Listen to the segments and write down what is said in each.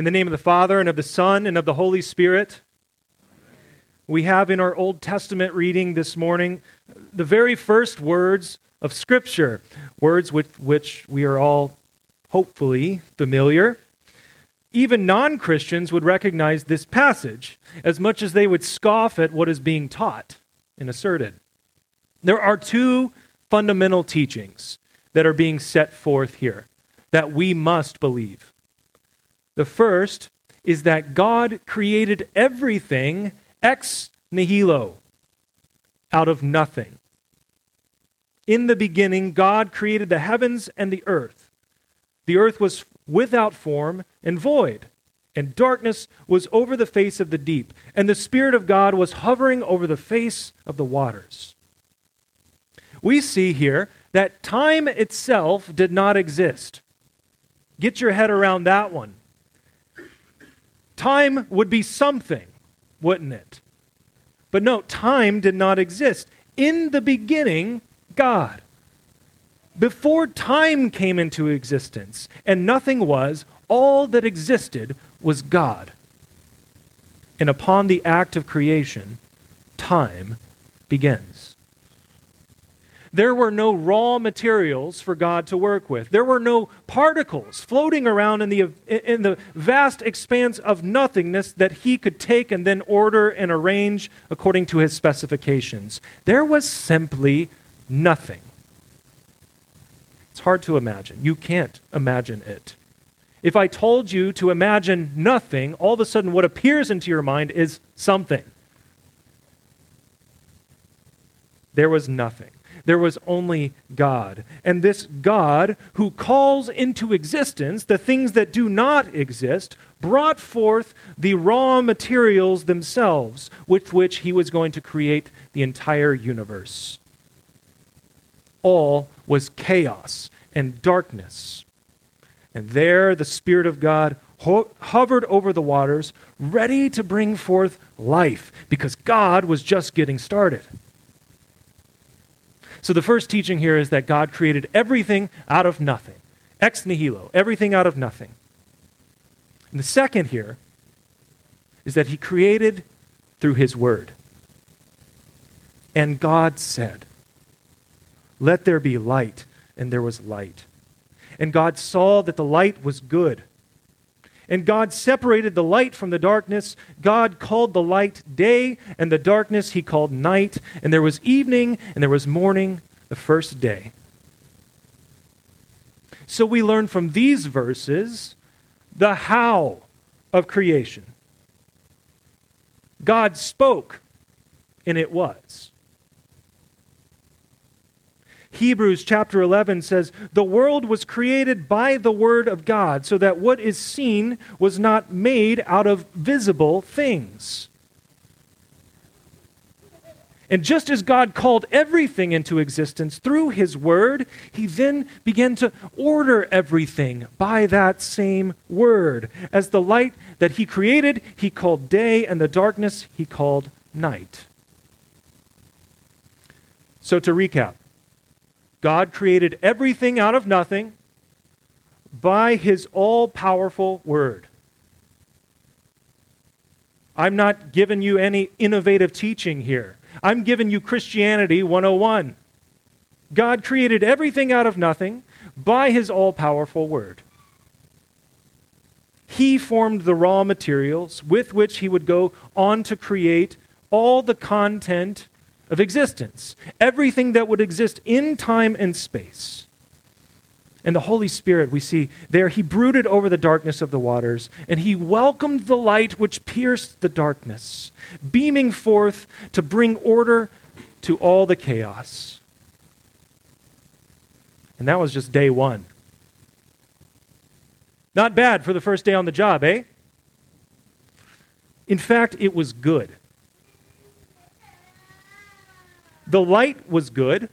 In the name of the Father, and of the Son, and of the Holy Spirit. We have in our Old Testament reading this morning the very first words of Scripture, words with which we are all hopefully familiar. Even non Christians would recognize this passage as much as they would scoff at what is being taught and asserted. There are two fundamental teachings that are being set forth here that we must believe. The first is that God created everything ex nihilo, out of nothing. In the beginning, God created the heavens and the earth. The earth was without form and void, and darkness was over the face of the deep, and the Spirit of God was hovering over the face of the waters. We see here that time itself did not exist. Get your head around that one. Time would be something, wouldn't it? But no, time did not exist. In the beginning, God. Before time came into existence and nothing was, all that existed was God. And upon the act of creation, time begins. There were no raw materials for God to work with. There were no particles floating around in the, in the vast expanse of nothingness that he could take and then order and arrange according to his specifications. There was simply nothing. It's hard to imagine. You can't imagine it. If I told you to imagine nothing, all of a sudden what appears into your mind is something. There was nothing. There was only God. And this God, who calls into existence the things that do not exist, brought forth the raw materials themselves with which he was going to create the entire universe. All was chaos and darkness. And there the Spirit of God ho- hovered over the waters, ready to bring forth life, because God was just getting started. So the first teaching here is that God created everything out of nothing. Ex nihilo, everything out of nothing. And the second here is that he created through his word. And God said, Let there be light, and there was light. And God saw that the light was good. And God separated the light from the darkness. God called the light day, and the darkness he called night. And there was evening, and there was morning, the first day. So we learn from these verses the how of creation. God spoke, and it was. Hebrews chapter 11 says, The world was created by the word of God, so that what is seen was not made out of visible things. And just as God called everything into existence through his word, he then began to order everything by that same word. As the light that he created, he called day, and the darkness he called night. So to recap, God created everything out of nothing by his all powerful word. I'm not giving you any innovative teaching here. I'm giving you Christianity 101. God created everything out of nothing by his all powerful word. He formed the raw materials with which he would go on to create all the content of existence, everything that would exist in time and space. And the Holy Spirit, we see there, he brooded over the darkness of the waters, and he welcomed the light which pierced the darkness, beaming forth to bring order to all the chaos. And that was just day one. Not bad for the first day on the job, eh? In fact, it was good. The light was good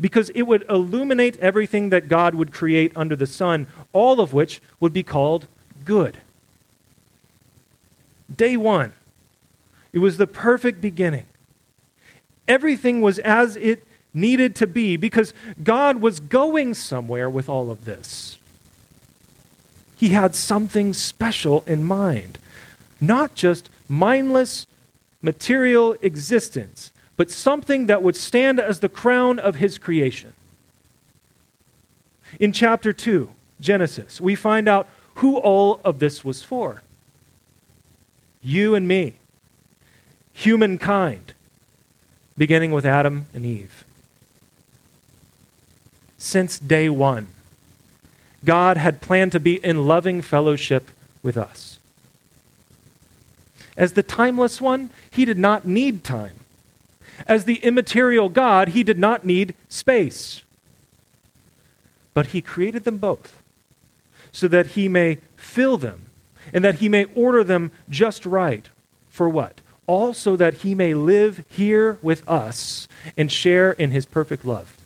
because it would illuminate everything that God would create under the sun, all of which would be called good. Day one, it was the perfect beginning. Everything was as it needed to be because God was going somewhere with all of this. He had something special in mind. Not just mindless material existence, but something that would stand as the crown of his creation. In chapter 2, Genesis, we find out who all of this was for. You and me, humankind, beginning with Adam and Eve. Since day one, God had planned to be in loving fellowship with us. As the timeless one, he did not need time. As the immaterial God, he did not need space. But he created them both so that he may fill them and that he may order them just right. For what? All so that he may live here with us and share in his perfect love.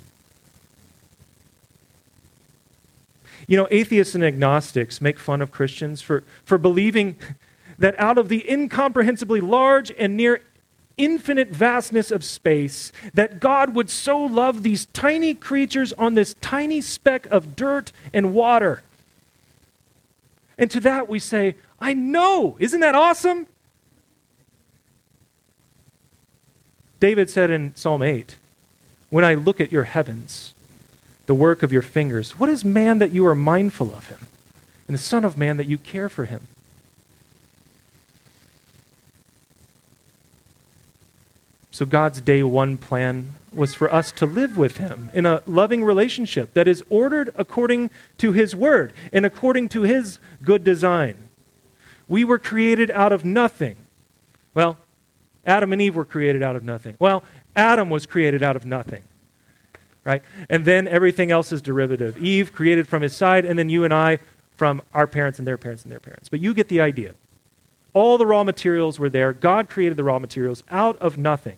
You know, atheists and agnostics make fun of Christians for, for believing that out of the incomprehensibly large and near infinite vastness of space, that God would so love these tiny creatures on this tiny speck of dirt and water. And to that we say, I know. Isn't that awesome? David said in Psalm 8, When I look at your heavens, the work of your fingers, what is man that you are mindful of him, and the Son of Man that you care for him? So God's day one plan was for us to live with Him in a loving relationship that is ordered according to His Word and according to His good design. We were created out of nothing. Well, Adam and Eve were created out of nothing. Well, Adam was created out of nothing. Right? And then everything else is derivative. Eve created from his side, and then you and I from our parents and their parents and their parents. But you get the idea. All the raw materials were there. God created the raw materials out of nothing.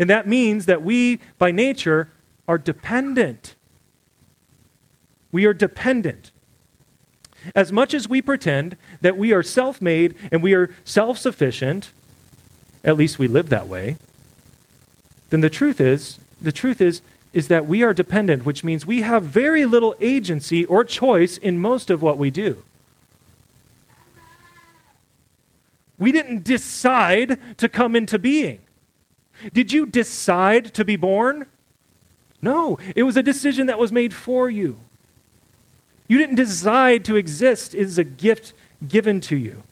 And that means that we, by nature, are dependent. We are dependent. As much as we pretend that we are self made and we are self sufficient, at least we live that way, then the truth is, the truth is, is that we are dependent, which means we have very little agency or choice in most of what we do. We didn't decide to come into being. Did you decide to be born? No, it was a decision that was made for you. You didn't decide to exist, it is a gift given to you.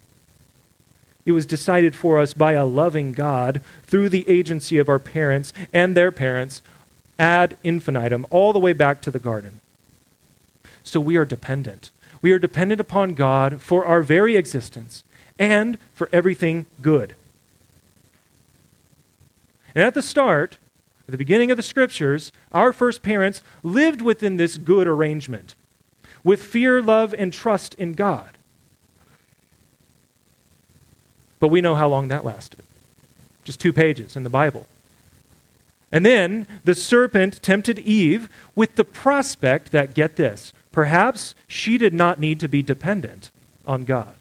It was decided for us by a loving God through the agency of our parents and their parents ad infinitum, all the way back to the garden. So we are dependent. We are dependent upon God for our very existence and for everything good. And at the start, at the beginning of the scriptures, our first parents lived within this good arrangement with fear, love, and trust in God. But we know how long that lasted just two pages in the Bible. And then the serpent tempted Eve with the prospect that, get this, perhaps she did not need to be dependent on God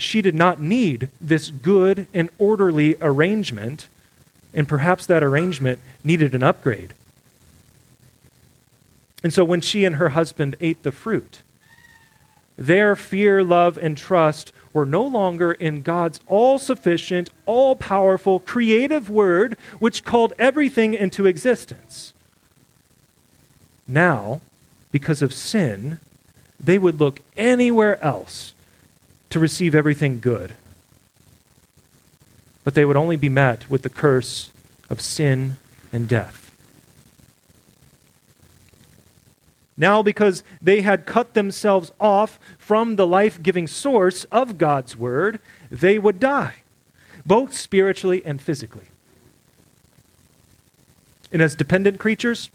she did not need this good and orderly arrangement, and perhaps that arrangement needed an upgrade. And so when she and her husband ate the fruit, their fear, love, and trust were no longer in God's all sufficient, all powerful, creative word, which called everything into existence. Now, because of sin, they would look anywhere else to receive everything good. But they would only be met with the curse of sin and death. Now, because they had cut themselves off from the life giving source of God's word, they would die, both spiritually and physically. And as dependent creatures,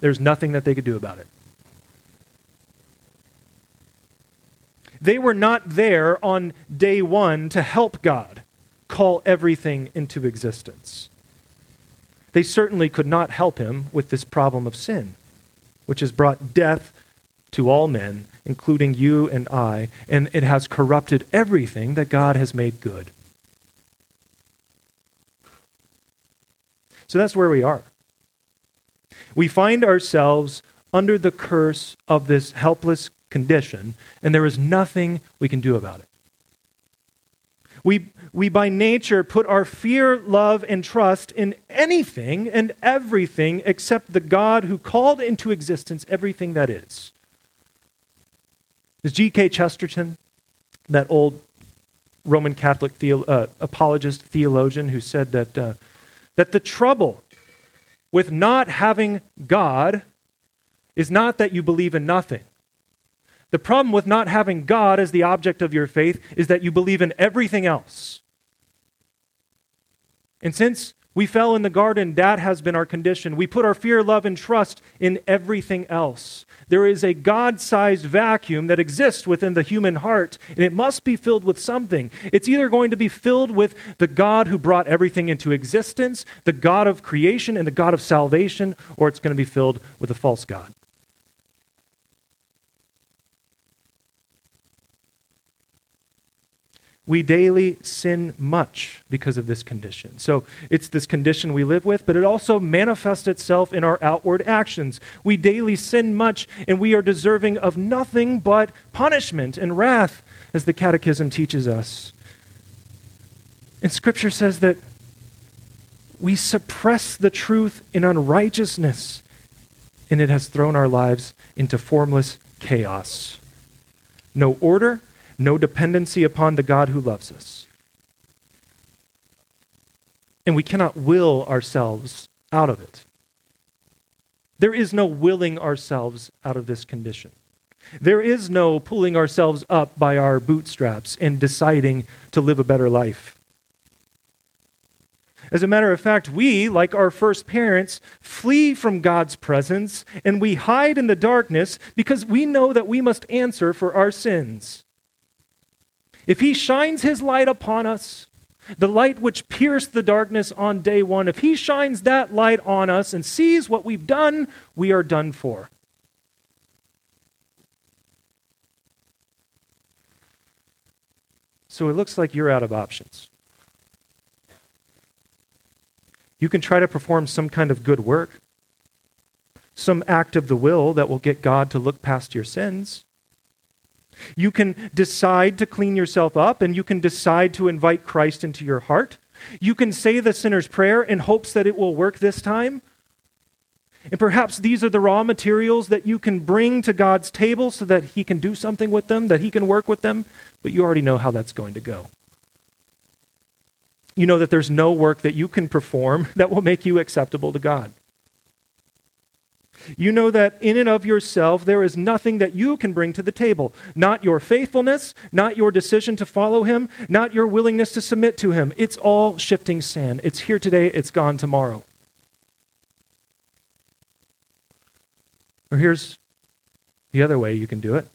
there's nothing that they could do about it. They were not there on day one to help God call everything into existence. They certainly could not help him with this problem of sin, which has brought death to all men, including you and I, and it has corrupted everything that God has made good. So that's where we are. We find ourselves under the curse of this helpless condition, and there is nothing we can do about it. We, we by nature put our fear, love, and trust in anything and everything except the God who called into existence everything that is. Is G.K. Chesterton, that old Roman Catholic theo- uh, apologist theologian who said that, uh, that the trouble with not having God is not that you believe in nothing. The problem with not having God as the object of your faith is that you believe in everything else. And since we fell in the garden, that has been our condition. We put our fear, love, and trust in everything else. There is a God sized vacuum that exists within the human heart, and it must be filled with something. It's either going to be filled with the God who brought everything into existence, the God of creation, and the God of salvation, or it's going to be filled with a false God. We daily sin much because of this condition. So it's this condition we live with, but it also manifests itself in our outward actions. We daily sin much, and we are deserving of nothing but punishment and wrath, as the Catechism teaches us. And Scripture says that we suppress the truth in unrighteousness, and it has thrown our lives into formless chaos. No order, no dependency upon the God who loves us. And we cannot will ourselves out of it. There is no willing ourselves out of this condition. There is no pulling ourselves up by our bootstraps and deciding to live a better life. As a matter of fact, we, like our first parents, flee from God's presence and we hide in the darkness because we know that we must answer for our sins. If he shines his light upon us, the light which pierced the darkness on day one, if he shines that light on us and sees what we've done, we are done for. So it looks like you're out of options. You can try to perform some kind of good work, some act of the will that will get God to look past your sins. You can decide to clean yourself up and you can decide to invite Christ into your heart. You can say the sinner's prayer in hopes that it will work this time. And perhaps these are the raw materials that you can bring to God's table so that He can do something with them, that He can work with them, but you already know how that's going to go. You know that there's no work that you can perform that will make you acceptable to God. You know that in and of yourself, there is nothing that you can bring to the table. Not your faithfulness, not your decision to follow him, not your willingness to submit to him. It's all shifting sand. It's here today, it's gone tomorrow. Or here's the other way you can do it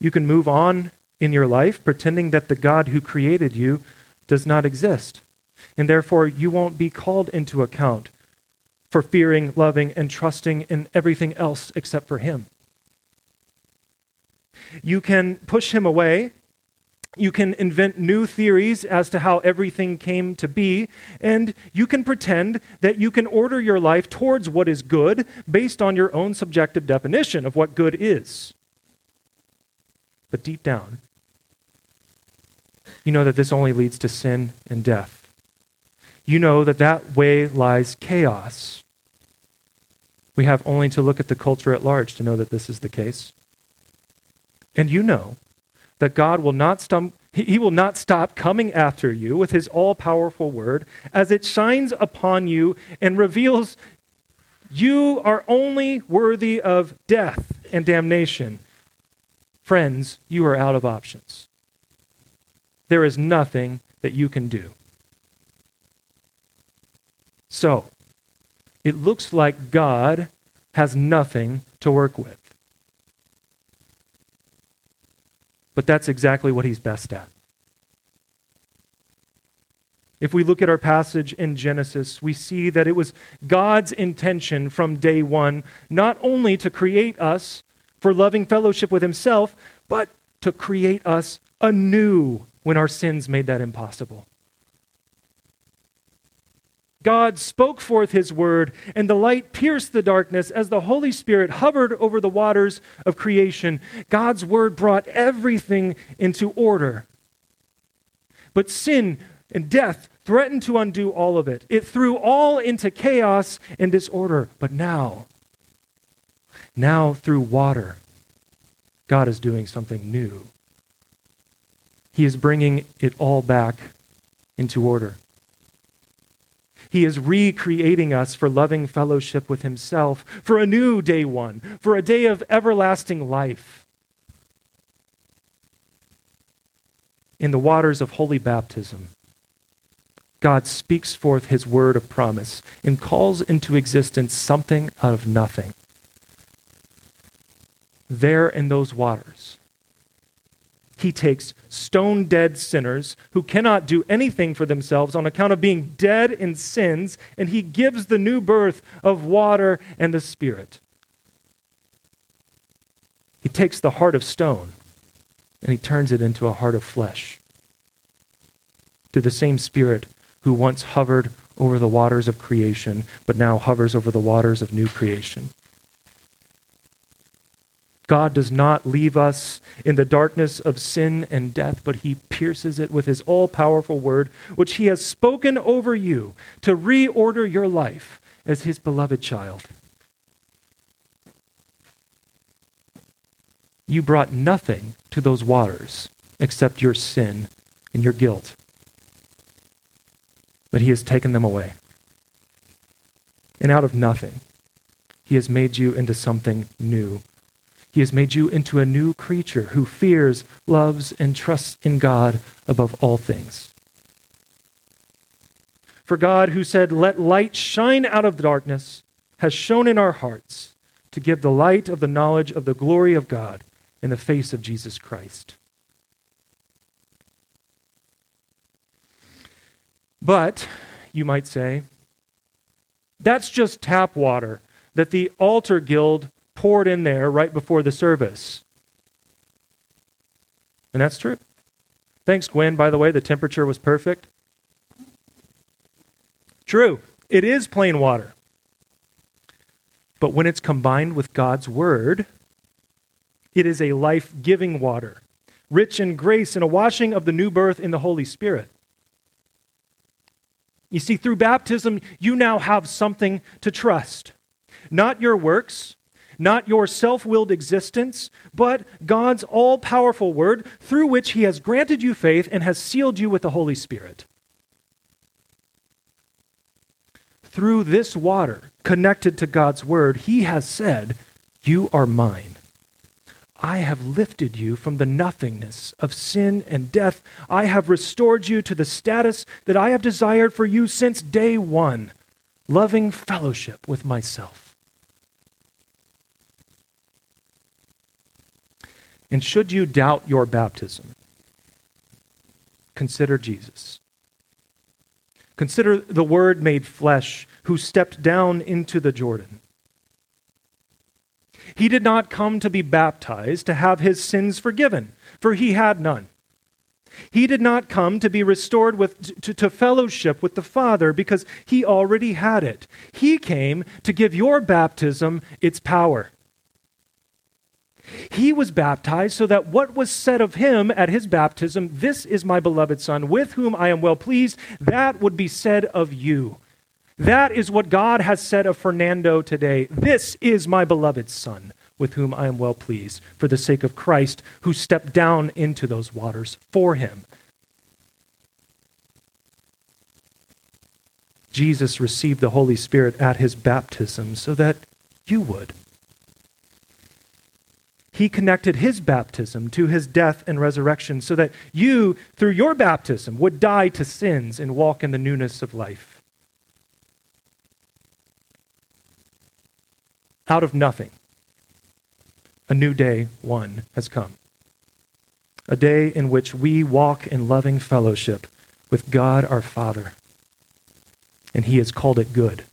you can move on in your life pretending that the God who created you does not exist. And therefore, you won't be called into account for fearing, loving, and trusting in everything else except for Him. You can push Him away. You can invent new theories as to how everything came to be, and you can pretend that you can order your life towards what is good based on your own subjective definition of what good is. But deep down, you know that this only leads to sin and death. You know that that way lies chaos. We have only to look at the culture at large to know that this is the case. And you know that God will not stop, he will not stop coming after you with his all powerful word as it shines upon you and reveals you are only worthy of death and damnation. Friends, you are out of options. There is nothing that you can do. So, it looks like God has nothing to work with. But that's exactly what he's best at. If we look at our passage in Genesis, we see that it was God's intention from day one not only to create us for loving fellowship with himself, but to create us anew when our sins made that impossible. God spoke forth his word, and the light pierced the darkness as the Holy Spirit hovered over the waters of creation. God's word brought everything into order. But sin and death threatened to undo all of it. It threw all into chaos and disorder. But now, now through water, God is doing something new. He is bringing it all back into order. He is recreating us for loving fellowship with Himself, for a new day one, for a day of everlasting life. In the waters of holy baptism, God speaks forth His word of promise and calls into existence something out of nothing. There in those waters, he takes stone dead sinners who cannot do anything for themselves on account of being dead in sins, and he gives the new birth of water and the Spirit. He takes the heart of stone and he turns it into a heart of flesh. To the same Spirit who once hovered over the waters of creation, but now hovers over the waters of new creation. God does not leave us in the darkness of sin and death, but he pierces it with his all powerful word, which he has spoken over you to reorder your life as his beloved child. You brought nothing to those waters except your sin and your guilt. But he has taken them away. And out of nothing, he has made you into something new he has made you into a new creature who fears, loves, and trusts in God above all things. For God, who said, Let light shine out of darkness, has shone in our hearts to give the light of the knowledge of the glory of God in the face of Jesus Christ. But, you might say, that's just tap water that the altar guild poured in there right before the service. And that's true. Thanks, Gwen, by the way, the temperature was perfect. True, it is plain water. But when it's combined with God's word, it is a life giving water, rich in grace and a washing of the new birth in the Holy Spirit. You see, through baptism, you now have something to trust. Not your works, not your self willed existence, but God's all powerful word through which He has granted you faith and has sealed you with the Holy Spirit. Through this water, connected to God's word, He has said, You are mine. I have lifted you from the nothingness of sin and death. I have restored you to the status that I have desired for you since day one loving fellowship with myself. And should you doubt your baptism, consider Jesus. Consider the Word made flesh who stepped down into the Jordan. He did not come to be baptized to have his sins forgiven, for he had none. He did not come to be restored with, to, to, fellowship with the Father because he already had it. He came to give your baptism its power. He was baptized so that what was said of him at his baptism, This is my beloved Son, with whom I am well pleased, that would be said of you. That is what God has said of Fernando today. This is my beloved Son, with whom I am well pleased, for the sake of Christ, who stepped down into those waters for him. Jesus received the Holy Spirit at his baptism so that you would. He connected his baptism to his death and resurrection so that you, through your baptism, would die to sins and walk in the newness of life. Out of nothing, a new day, one, has come. A day in which we walk in loving fellowship with God our Father. And he has called it good.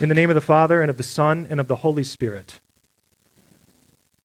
In the name of the Father, and of the Son, and of the Holy Spirit.